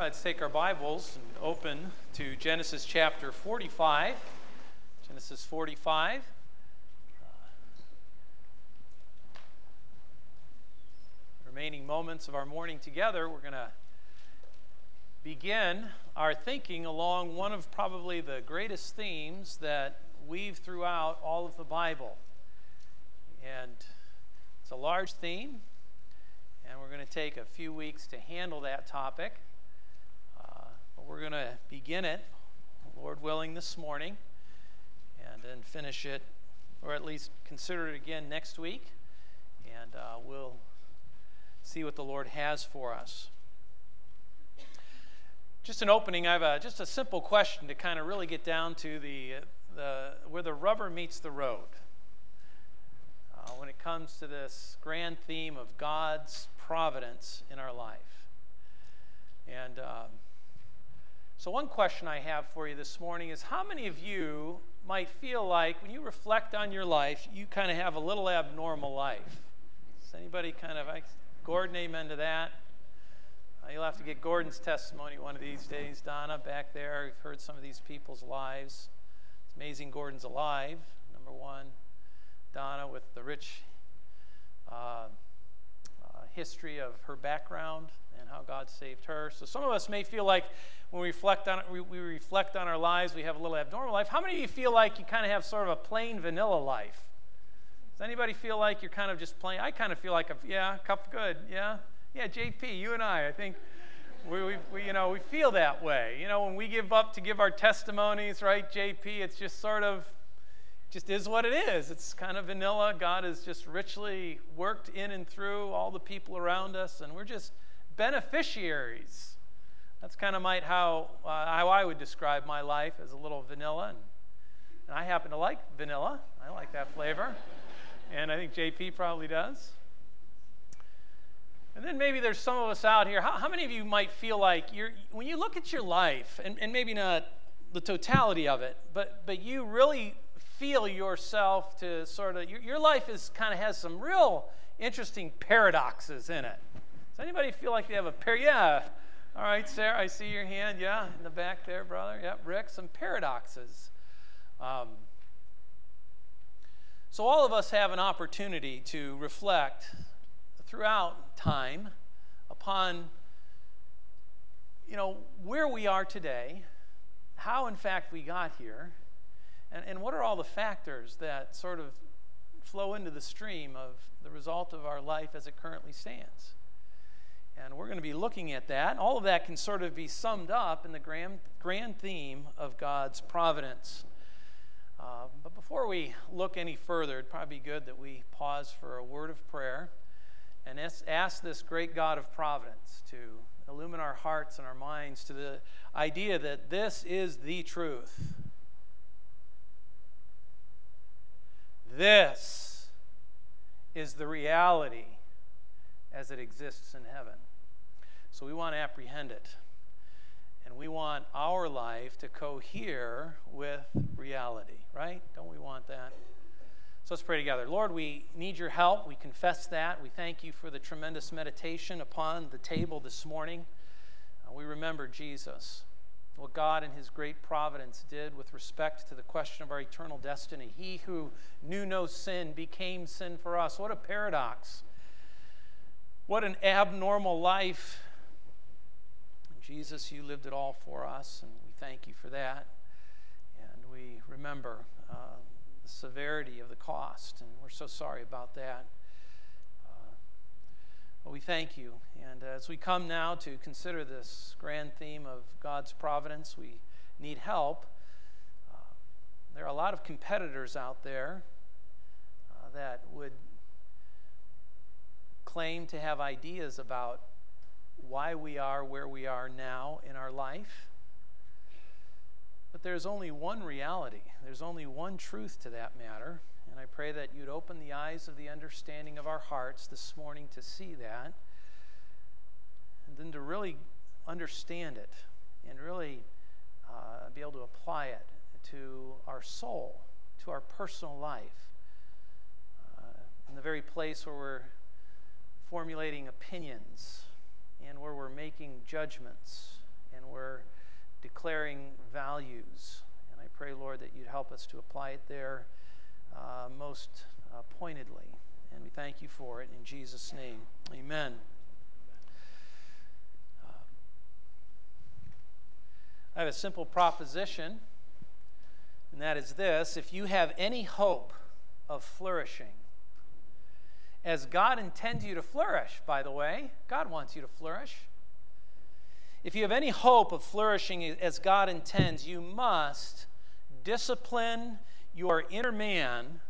let's take our Bibles and open to Genesis chapter 45. Genesis 45. Uh, remaining moments of our morning together, we're going to begin our thinking along one of probably the greatest themes that weave throughout all of the Bible. And it's a large theme, and we're going to take a few weeks to handle that topic. But we're going to begin it, Lord willing, this morning, and then finish it, or at least consider it again next week, and uh, we'll see what the Lord has for us. Just an opening, I have a, just a simple question to kind of really get down to the, the, where the rubber meets the road. Uh, when it comes to this grand theme of God's providence in our life. And um, so, one question I have for you this morning is how many of you might feel like when you reflect on your life, you kind of have a little abnormal life? Does anybody kind of, I, Gordon, amen to that? Uh, you'll have to get Gordon's testimony one of these days, Donna, back there. We've heard some of these people's lives. It's amazing Gordon's alive, number one. Donna with the rich uh, history of her background and how God saved her. So some of us may feel like when we reflect on we, we reflect on our lives, we have a little abnormal life. How many of you feel like you kind of have sort of a plain vanilla life? Does anybody feel like you're kind of just plain? I kind of feel like a yeah, cup good, yeah, yeah. JP, you and I, I think we, we, we, you know we feel that way. You know when we give up to give our testimonies, right? JP, it's just sort of just is what it is. It's kind of vanilla. God has just richly worked in and through all the people around us, and we're just beneficiaries. That's kind of might how, uh, how I would describe my life as a little vanilla. And, and I happen to like vanilla. I like that flavor. and I think JP probably does. And then maybe there's some of us out here. How, how many of you might feel like you're, when you look at your life, and, and maybe not the totality of it, but, but you really feel yourself to sort of your, your life is kind of has some real interesting paradoxes in it. Does anybody feel like they have a pair? Yeah. All right, Sarah, I see your hand. Yeah, in the back there, brother. Yep, Rick, some paradoxes. Um, so, all of us have an opportunity to reflect throughout time upon, you know, where we are today, how, in fact, we got here, and, and what are all the factors that sort of flow into the stream of the result of our life as it currently stands? And we're going to be looking at that. All of that can sort of be summed up in the grand, grand theme of God's providence. Uh, but before we look any further, it'd probably be good that we pause for a word of prayer and ask this great God of providence to illumine our hearts and our minds to the idea that this is the truth This is the reality as it exists in heaven. So we want to apprehend it. And we want our life to cohere with reality, right? Don't we want that? So let's pray together. Lord, we need your help. We confess that. We thank you for the tremendous meditation upon the table this morning. Uh, we remember Jesus what God in His great providence did with respect to the question of our eternal destiny. He who knew no sin became sin for us. What a paradox. What an abnormal life. Jesus, you lived it all for us, and we thank you for that. And we remember uh, the severity of the cost, and we're so sorry about that. Well, we thank you. And as we come now to consider this grand theme of God's providence, we need help. Uh, there are a lot of competitors out there uh, that would claim to have ideas about why we are where we are now in our life. But there's only one reality, there's only one truth to that matter, I pray that you'd open the eyes of the understanding of our hearts this morning to see that, and then to really understand it and really uh, be able to apply it to our soul, to our personal life, uh, in the very place where we're formulating opinions and where we're making judgments and we're declaring values. And I pray, Lord, that you'd help us to apply it there uh, most uh, pointedly. And we thank you for it in Jesus' name. Amen. Uh, I have a simple proposition, and that is this if you have any hope of flourishing, as God intends you to flourish, by the way, God wants you to flourish. If you have any hope of flourishing as God intends, you must discipline your inner man,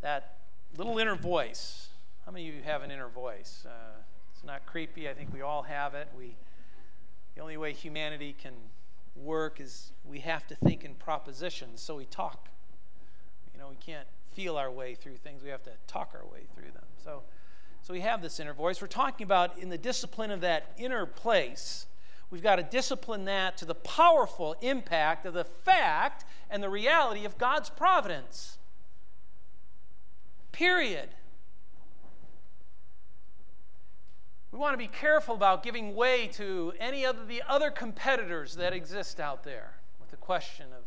that little inner voice. How many of you have an inner voice? Uh, it's not creepy. I think we all have it. We, the only way humanity can work is we have to think in propositions, so we talk. You know, we can't feel our way through things. We have to talk our way through them. So, so we have this inner voice. We're talking about in the discipline of that inner place. We've got to discipline that to the powerful impact of the fact and the reality of God's providence. Period. We want to be careful about giving way to any of the other competitors that exist out there with the question of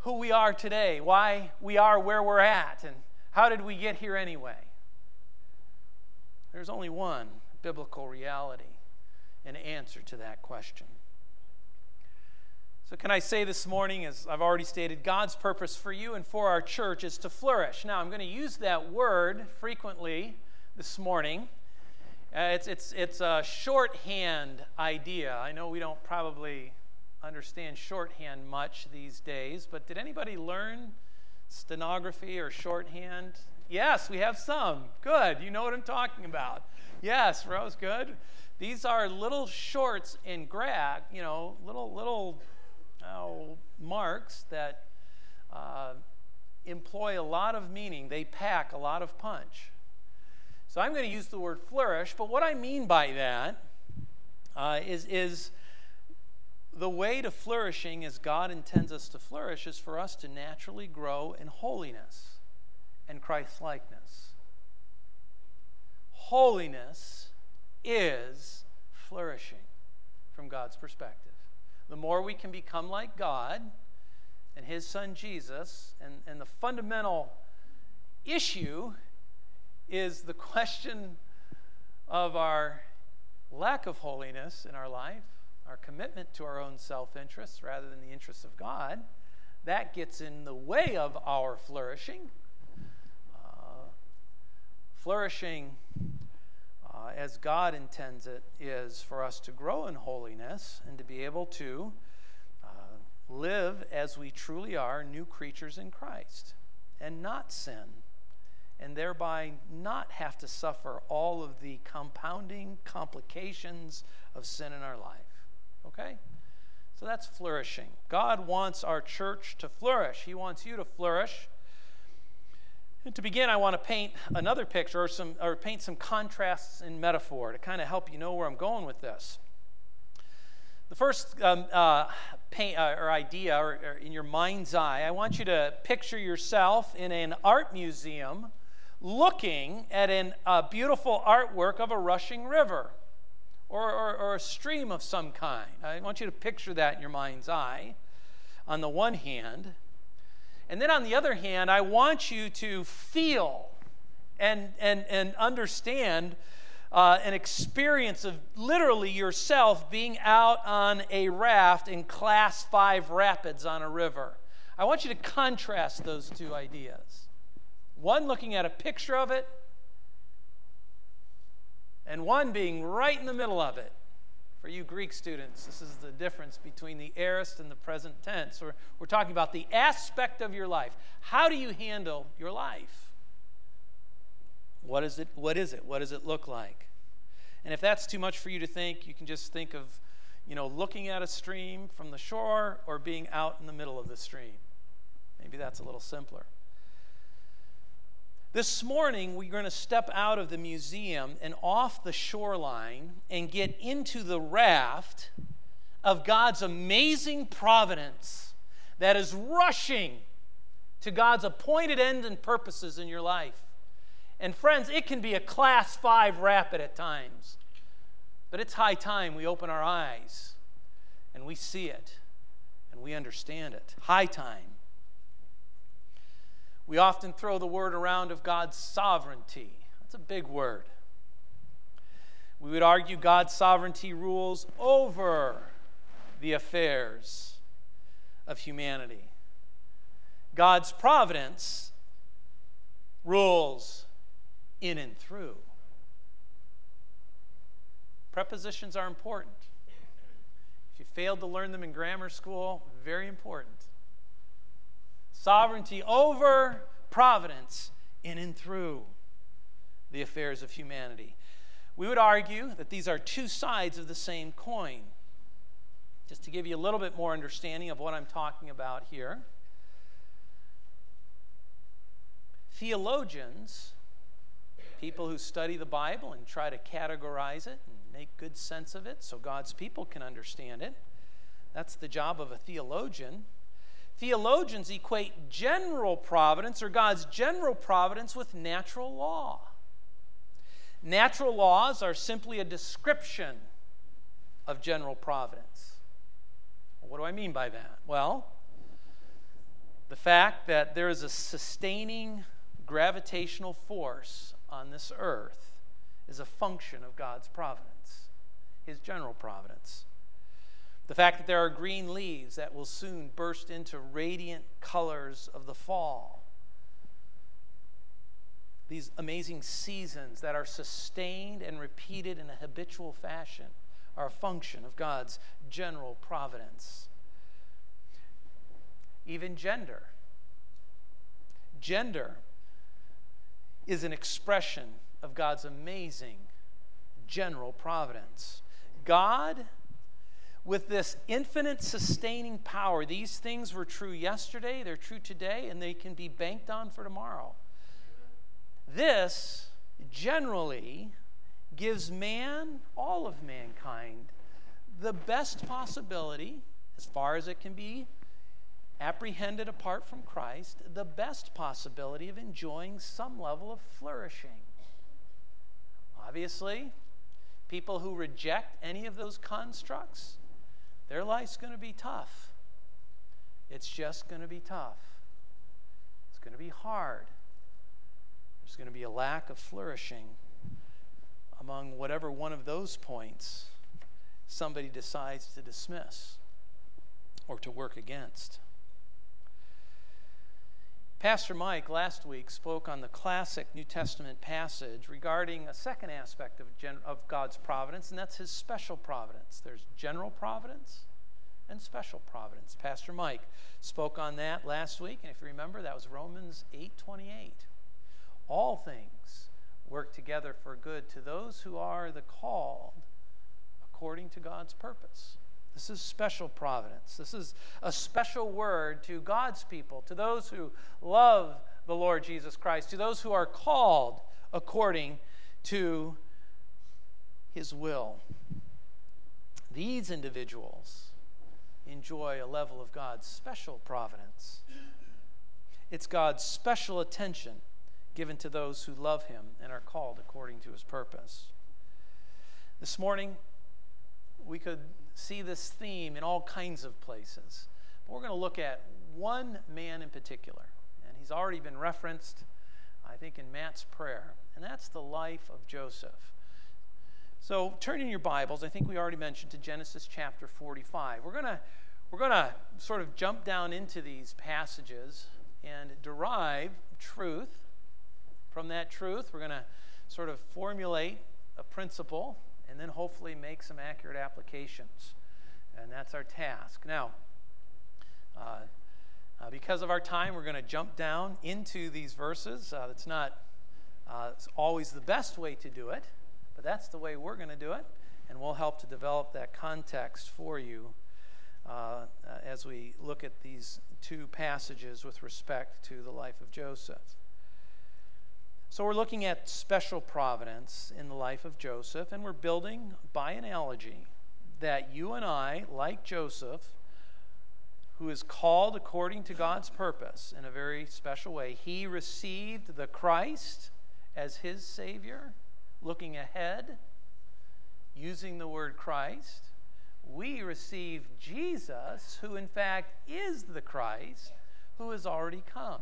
who we are today, why we are where we're at, and how did we get here anyway? There's only one biblical reality and answer to that question. So, can I say this morning, as I've already stated, God's purpose for you and for our church is to flourish. Now, I'm going to use that word frequently this morning. Uh, it's, it's, it's a shorthand idea. I know we don't probably understand shorthand much these days, but did anybody learn stenography or shorthand? Yes, we have some. Good. You know what I'm talking about. Yes, Rose, good. These are little shorts in grad, you know, little little oh, marks that uh, employ a lot of meaning. They pack a lot of punch. So I'm going to use the word flourish, but what I mean by that uh, is is the way to flourishing as God intends us to flourish is for us to naturally grow in holiness and Christ likeness. Holiness is flourishing from God's perspective. The more we can become like God and His Son Jesus, and, and the fundamental issue is the question of our lack of holiness in our life our commitment to our own self interests rather than the interests of God, that gets in the way of our flourishing. Uh, flourishing, uh, as God intends it, is for us to grow in holiness and to be able to uh, live as we truly are new creatures in Christ and not sin. And thereby not have to suffer all of the compounding complications of sin in our life. Okay? So that's flourishing. God wants our church to flourish, He wants you to flourish. And to begin, I want to paint another picture or, some, or paint some contrasts in metaphor to kind of help you know where I'm going with this. The first um, uh, paint, uh, or idea, or, or in your mind's eye, I want you to picture yourself in an art museum looking at a uh, beautiful artwork of a rushing river or, or, or a stream of some kind. I want you to picture that in your mind's eye on the one hand. And then on the other hand, I want you to feel and, and, and understand uh, an experience of literally yourself being out on a raft in class five rapids on a river. I want you to contrast those two ideas. One looking at a picture of it, and one being right in the middle of it. For you Greek students, this is the difference between the aorist and the present tense. We're, we're talking about the aspect of your life. How do you handle your life? What is it? What is it? What does it look like? And if that's too much for you to think, you can just think of, you know, looking at a stream from the shore or being out in the middle of the stream. Maybe that's a little simpler. This morning, we're going to step out of the museum and off the shoreline and get into the raft of God's amazing providence that is rushing to God's appointed end and purposes in your life. And friends, it can be a class five rapid at times. But it's high time we open our eyes and we see it and we understand it. High time. We often throw the word around of God's sovereignty. That's a big word. We would argue God's sovereignty rules over the affairs of humanity. God's providence rules in and through. Prepositions are important. If you failed to learn them in grammar school, very important. Sovereignty over providence in and through the affairs of humanity. We would argue that these are two sides of the same coin. Just to give you a little bit more understanding of what I'm talking about here. Theologians, people who study the Bible and try to categorize it and make good sense of it so God's people can understand it, that's the job of a theologian. Theologians equate general providence or God's general providence with natural law. Natural laws are simply a description of general providence. What do I mean by that? Well, the fact that there is a sustaining gravitational force on this earth is a function of God's providence, His general providence. The fact that there are green leaves that will soon burst into radiant colors of the fall. These amazing seasons that are sustained and repeated in a habitual fashion are a function of God's general providence. Even gender. Gender is an expression of God's amazing general providence. God, with this infinite sustaining power, these things were true yesterday, they're true today, and they can be banked on for tomorrow. This generally gives man, all of mankind, the best possibility, as far as it can be apprehended apart from Christ, the best possibility of enjoying some level of flourishing. Obviously, people who reject any of those constructs, their life's going to be tough. It's just going to be tough. It's going to be hard. There's going to be a lack of flourishing among whatever one of those points somebody decides to dismiss or to work against. Pastor Mike last week spoke on the classic New Testament passage regarding a second aspect of, gen- of God's providence, and that's his special providence. There's general providence and special providence. Pastor Mike spoke on that last week, and if you remember, that was Romans 8:28. All things work together for good to those who are the called according to God's purpose. This is special providence. This is a special word to God's people, to those who love the Lord Jesus Christ, to those who are called according to his will. These individuals enjoy a level of God's special providence. It's God's special attention given to those who love him and are called according to his purpose. This morning, we could see this theme in all kinds of places. But we're going to look at one man in particular, and he's already been referenced, I think, in Matt's prayer, and that's the life of Joseph. So, turn in your Bibles, I think we already mentioned to Genesis chapter 45. We're going to we're going to sort of jump down into these passages and derive truth. From that truth, we're going to sort of formulate a principle and then hopefully make some accurate applications. And that's our task. Now, uh, uh, because of our time, we're going to jump down into these verses. Uh, it's not uh, it's always the best way to do it, but that's the way we're going to do it, and we'll help to develop that context for you uh, uh, as we look at these two passages with respect to the life of Joseph. So we're looking at special providence in the life of Joseph, and we're building by analogy that you and I, like Joseph, who is called according to God's purpose in a very special way, he received the Christ as his Savior, looking ahead using the word Christ, we receive Jesus, who in fact is the Christ, who has already come.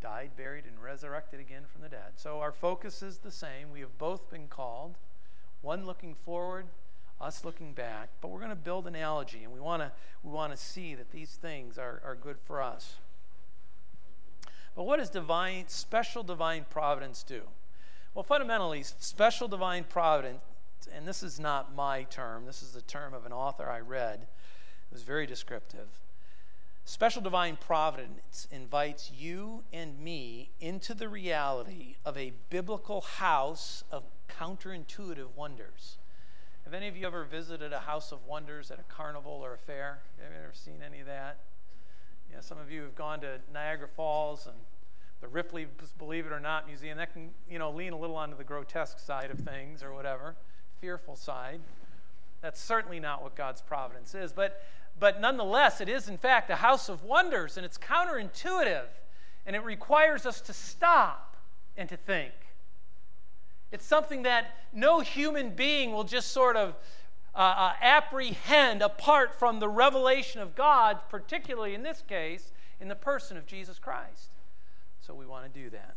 Died, buried, and resurrected again from the dead. So our focus is the same. We have both been called, one looking forward, us looking back, but we're going to build analogy, and we want to we want to see that these things are, are good for us. But what does divine, special divine providence do? Well, fundamentally, special divine providence, and this is not my term, this is the term of an author I read. It was very descriptive. Special divine providence invites you and me into the reality of a biblical house of counterintuitive wonders. Have any of you ever visited a house of wonders at a carnival or a fair? Have you ever seen any of that? Yeah, some of you have gone to Niagara Falls and the Ripley, believe it or not, museum. That can, you know, lean a little onto the grotesque side of things or whatever, fearful side. That's certainly not what God's providence is. But, but nonetheless, it is, in fact, a house of wonders, and it's counterintuitive, and it requires us to stop and to think. It's something that no human being will just sort of uh, uh, apprehend apart from the revelation of God, particularly in this case, in the person of Jesus Christ. So we want to do that.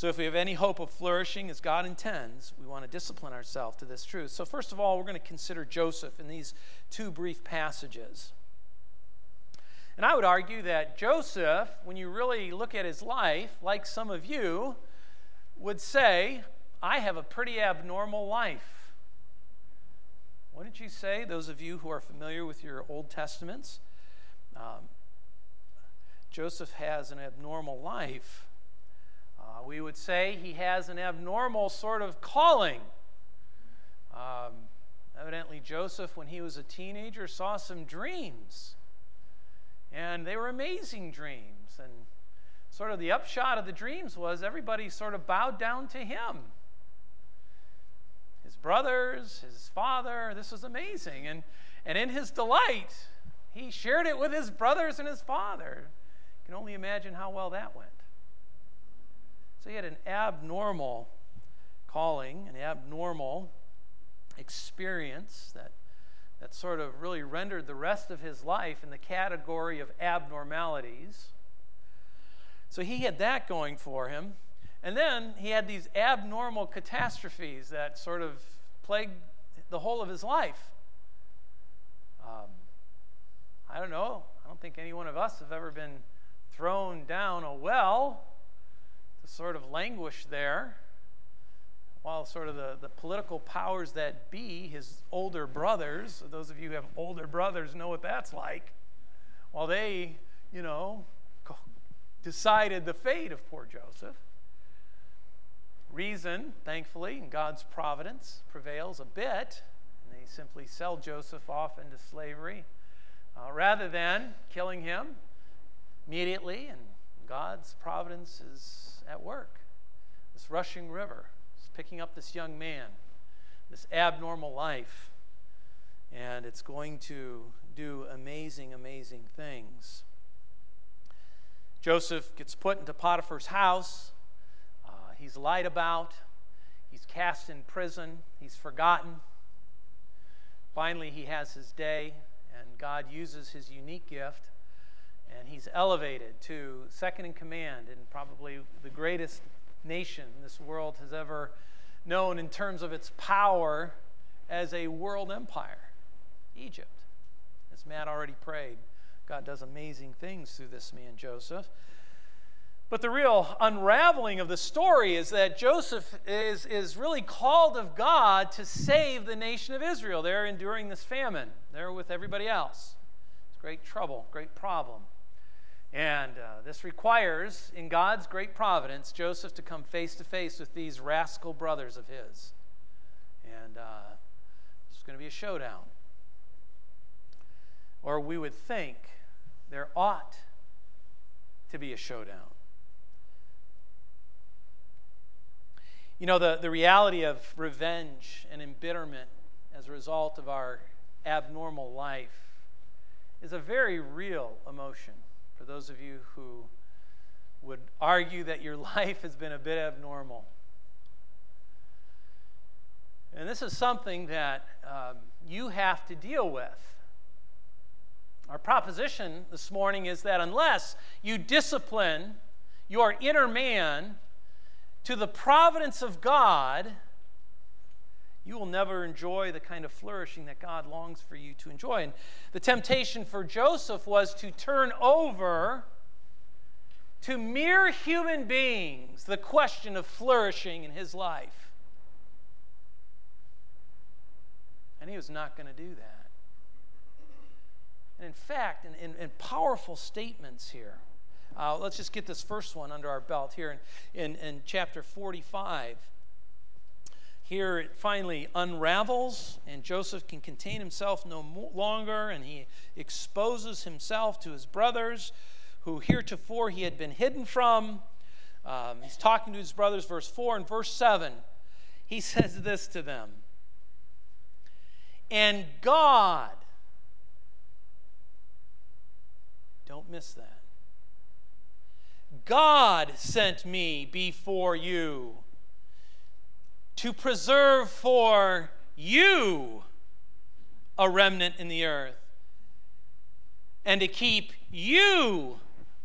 So, if we have any hope of flourishing as God intends, we want to discipline ourselves to this truth. So, first of all, we're going to consider Joseph in these two brief passages. And I would argue that Joseph, when you really look at his life, like some of you, would say, I have a pretty abnormal life. Wouldn't you say, those of you who are familiar with your Old Testaments? Um, Joseph has an abnormal life. Uh, we would say he has an abnormal sort of calling. Um, evidently, Joseph, when he was a teenager, saw some dreams. And they were amazing dreams. And sort of the upshot of the dreams was everybody sort of bowed down to him. His brothers, his father, this was amazing. And, and in his delight, he shared it with his brothers and his father. You can only imagine how well that went. So he had an abnormal calling, an abnormal experience that, that sort of really rendered the rest of his life in the category of abnormalities. So he had that going for him. And then he had these abnormal catastrophes that sort of plagued the whole of his life. Um, I don't know. I don't think any one of us have ever been thrown down a well to sort of languish there while sort of the, the political powers that be, his older brothers, those of you who have older brothers know what that's like, while they, you know, decided the fate of poor Joseph. Reason, thankfully, in God's providence prevails a bit, and they simply sell Joseph off into slavery uh, rather than killing him immediately. And God's providence is at work. This rushing river is picking up this young man, this abnormal life, and it's going to do amazing, amazing things. Joseph gets put into Potiphar's house. Uh, he's lied about. He's cast in prison. He's forgotten. Finally, he has his day, and God uses his unique gift, and he's elevated to second in command in probably the greatest nation this world has ever known in terms of its power as a world empire Egypt. As Matt already prayed. God does amazing things through this man, Joseph. But the real unraveling of the story is that Joseph is, is really called of God to save the nation of Israel. They're enduring this famine, they're with everybody else. It's great trouble, great problem. And uh, this requires, in God's great providence, Joseph to come face to face with these rascal brothers of his. And uh, it's going to be a showdown. Or we would think there ought to be a showdown. You know, the, the reality of revenge and embitterment as a result of our abnormal life is a very real emotion for those of you who would argue that your life has been a bit abnormal. And this is something that um, you have to deal with. Our proposition this morning is that unless you discipline your inner man to the providence of God, you will never enjoy the kind of flourishing that God longs for you to enjoy. And the temptation for Joseph was to turn over to mere human beings the question of flourishing in his life. And he was not going to do that. And in fact, in, in, in powerful statements here, uh, let's just get this first one under our belt here in, in, in chapter 45. Here it finally unravels, and Joseph can contain himself no longer, and he exposes himself to his brothers, who heretofore he had been hidden from. Um, he's talking to his brothers, verse 4 and verse 7. He says this to them And God Don't miss that. God sent me before you to preserve for you a remnant in the earth and to keep you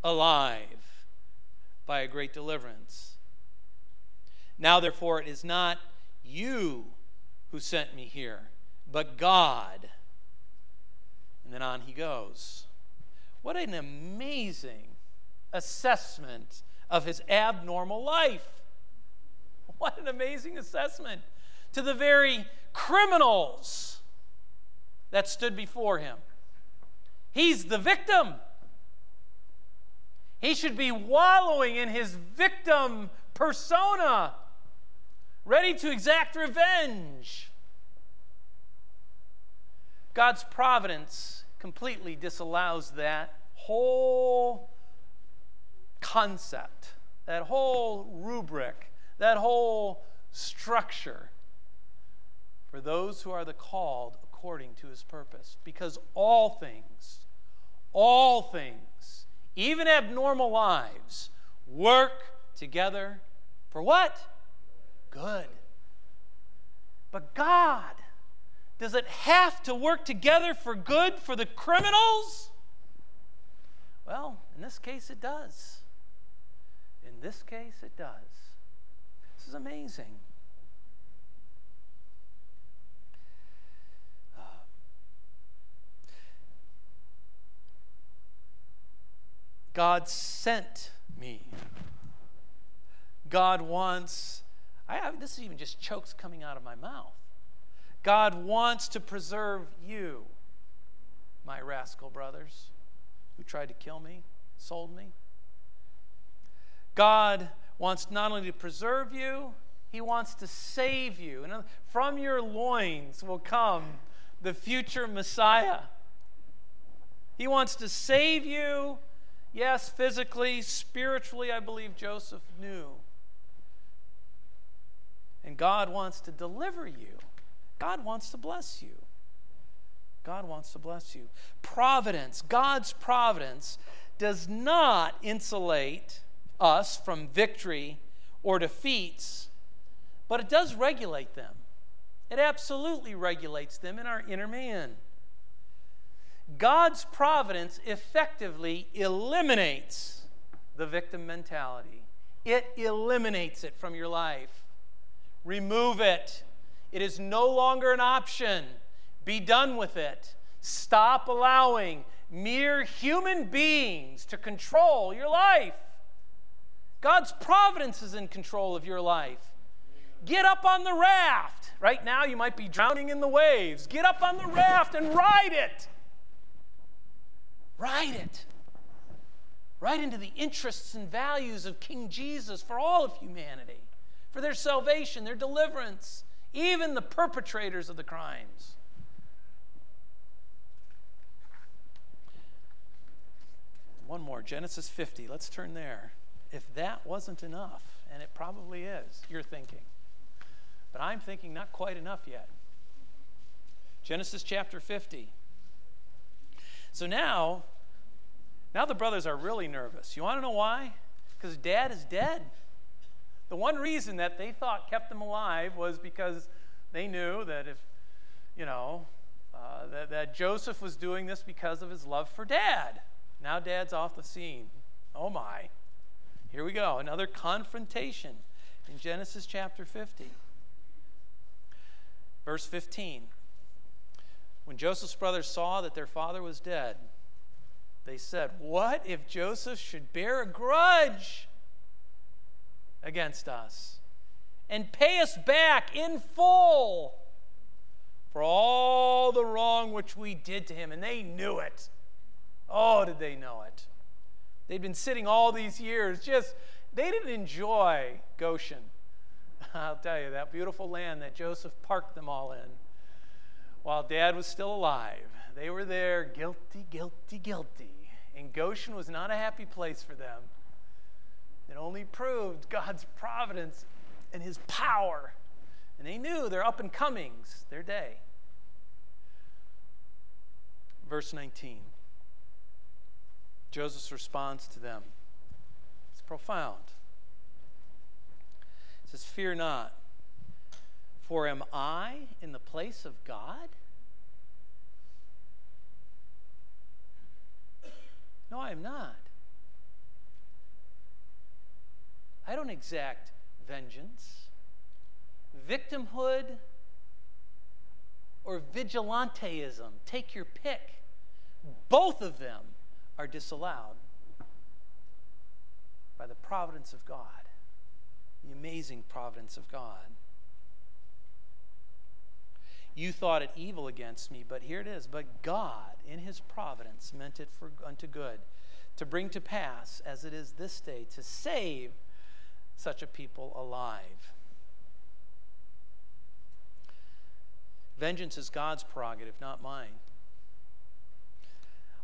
alive by a great deliverance. Now, therefore, it is not you who sent me here, but God. And then on he goes. What an amazing assessment of his abnormal life. What an amazing assessment to the very criminals that stood before him. He's the victim. He should be wallowing in his victim persona, ready to exact revenge. God's providence completely disallows that whole concept, that whole rubric, that whole structure for those who are the called according to his purpose. Because all things, all things, even abnormal lives, work together for what? Good. But God does it have to work together for good for the criminals? Well, in this case, it does. In this case, it does. This is amazing. Uh, God sent me. God wants, I have, this is even just chokes coming out of my mouth. God wants to preserve you, my rascal brothers who tried to kill me, sold me. God wants not only to preserve you, he wants to save you. And from your loins will come the future Messiah. He wants to save you, yes, physically, spiritually, I believe Joseph knew. And God wants to deliver you God wants to bless you. God wants to bless you. Providence, God's providence, does not insulate us from victory or defeats, but it does regulate them. It absolutely regulates them in our inner man. God's providence effectively eliminates the victim mentality, it eliminates it from your life. Remove it. It is no longer an option. Be done with it. Stop allowing mere human beings to control your life. God's providence is in control of your life. Get up on the raft. Right now, you might be drowning in the waves. Get up on the raft and ride it. Ride it. Right into the interests and values of King Jesus for all of humanity, for their salvation, their deliverance even the perpetrators of the crimes. One more, Genesis 50. Let's turn there. If that wasn't enough, and it probably is, you're thinking. But I'm thinking not quite enough yet. Genesis chapter 50. So now, now the brothers are really nervous. You want to know why? Because dad is dead. The one reason that they thought kept them alive was because They knew that if, you know, uh, that, that Joseph was doing this because of his love for dad. Now dad's off the scene. Oh my. Here we go. Another confrontation in Genesis chapter 50. Verse 15. When Joseph's brothers saw that their father was dead, they said, What if Joseph should bear a grudge against us and pay us back in full for all the wrong which we did to him? And they knew it. Oh, did they know it? They'd been sitting all these years, just, they didn't enjoy Goshen. I'll tell you, that beautiful land that Joseph parked them all in while dad was still alive. They were there, guilty, guilty, guilty. And Goshen was not a happy place for them. It only proved God's providence and his power. And they knew their up and comings, their day. Verse 19 Joseph's response to them is profound. It says, Fear not, for am I in the place of God? No, I am not. I don't exact vengeance. Victimhood or vigilanteism, take your pick. Both of them are disallowed by the providence of God, the amazing providence of God. You thought it evil against me, but here it is. But God, in his providence, meant it for unto good, to bring to pass, as it is this day, to save such a people alive. Vengeance is God's prerogative, not mine.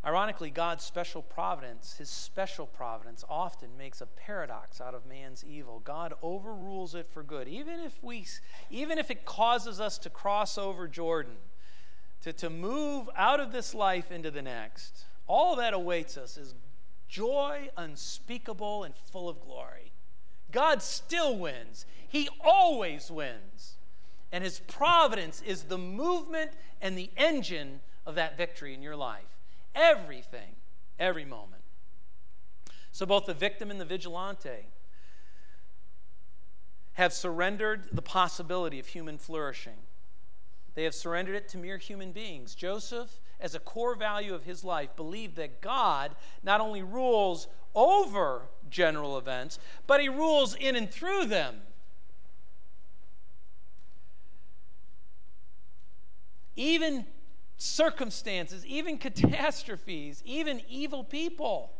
Ironically, God's special providence, his special providence, often makes a paradox out of man's evil. God overrules it for good. Even if, we, even if it causes us to cross over Jordan, to, to move out of this life into the next, all that awaits us is joy unspeakable and full of glory. God still wins, He always wins. And His providence is the movement and the engine of that victory in your life. Everything, every moment. So both the victim and the vigilante have surrendered the possibility of human flourishing. They have surrendered it to mere human beings. Joseph, as a core value of his life, believed that God not only rules over general events, but he rules in and through them. Even circumstances, even catastrophes, even evil people.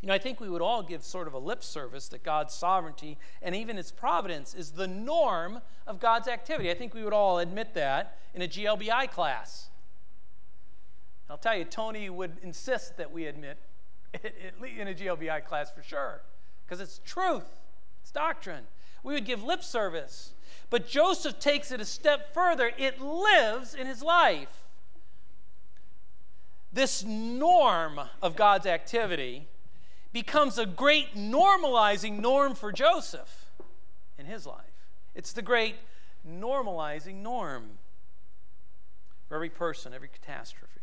You know, I think we would all give sort of a lip service that God's sovereignty and even His providence is the norm of God's activity. I think we would all admit that in a GLBI class. I'll tell you, Tony would insist that we admit it in a GLBI class for sure, because it's truth, it's doctrine. We would give lip service but Joseph takes it a step further, it lives in his life. This norm of God's activity becomes a great normalizing norm for Joseph in his life. It's the great normalizing norm for every person, every catastrophe.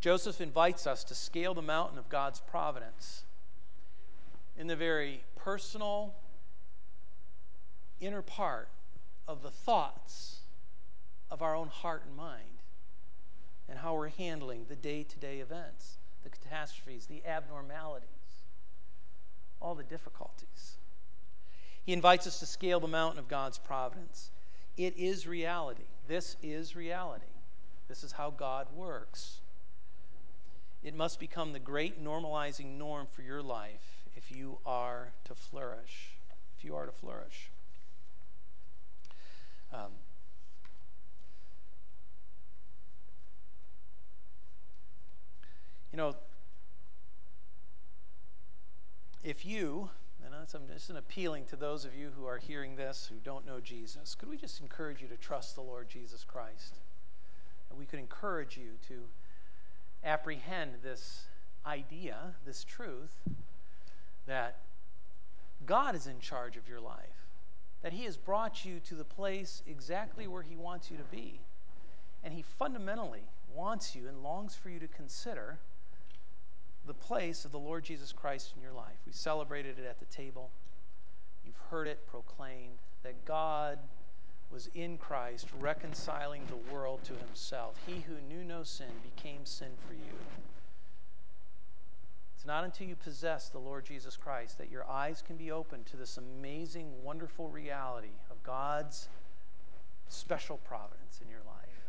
Joseph invites us to scale the mountain of God's providence in the very personal inner part of the thoughts of our own heart and mind and how we're handling the day to day events, the catastrophes, the abnormalities, all the difficulties. He invites us to scale the mountain of God's providence. It is reality. This is reality. This is how God works. It must become the great normalizing norm for your life if you are to flourish. If you are to flourish. Um, you know, if you, and I'm just appealing to those of you who are hearing this who don't know Jesus, could we just encourage you to trust the Lord Jesus Christ? And we could encourage you to apprehend this idea, this truth, that God is in charge of your life, that He has brought you to the place exactly where He wants you to be. And He fundamentally wants you and longs for you to consider the place of the Lord Jesus Christ in your life. We celebrated it at the table. You've heard it proclaimed that God was in Christ reconciling the world to himself. He who knew no sin became sin for you. It's not until you possess the Lord Jesus Christ that your eyes can be opened to this amazing, wonderful reality of God's special providence in your life.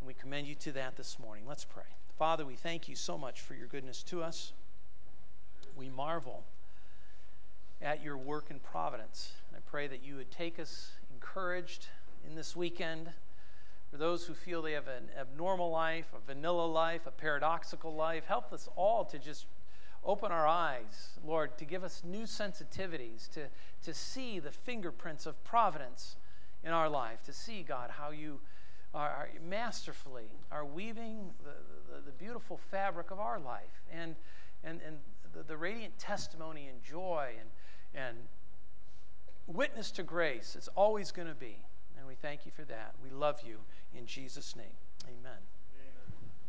And we commend you to that this morning. Let's pray. Father, we thank you so much for your goodness to us. We marvel at your work in providence. And I pray that you would take us encouraged in this weekend. For those who feel they have an abnormal life, a vanilla life, a paradoxical life, help us all to just open our eyes, Lord, to give us new sensitivities, to, to see the fingerprints of providence in our life, to see, God, how you are, are masterfully are weaving the, the, the, beautiful fabric of our life and, and, and the, the radiant testimony and joy and, and witness to grace it's always going to be. We thank you for that. We love you in Jesus' name. Amen.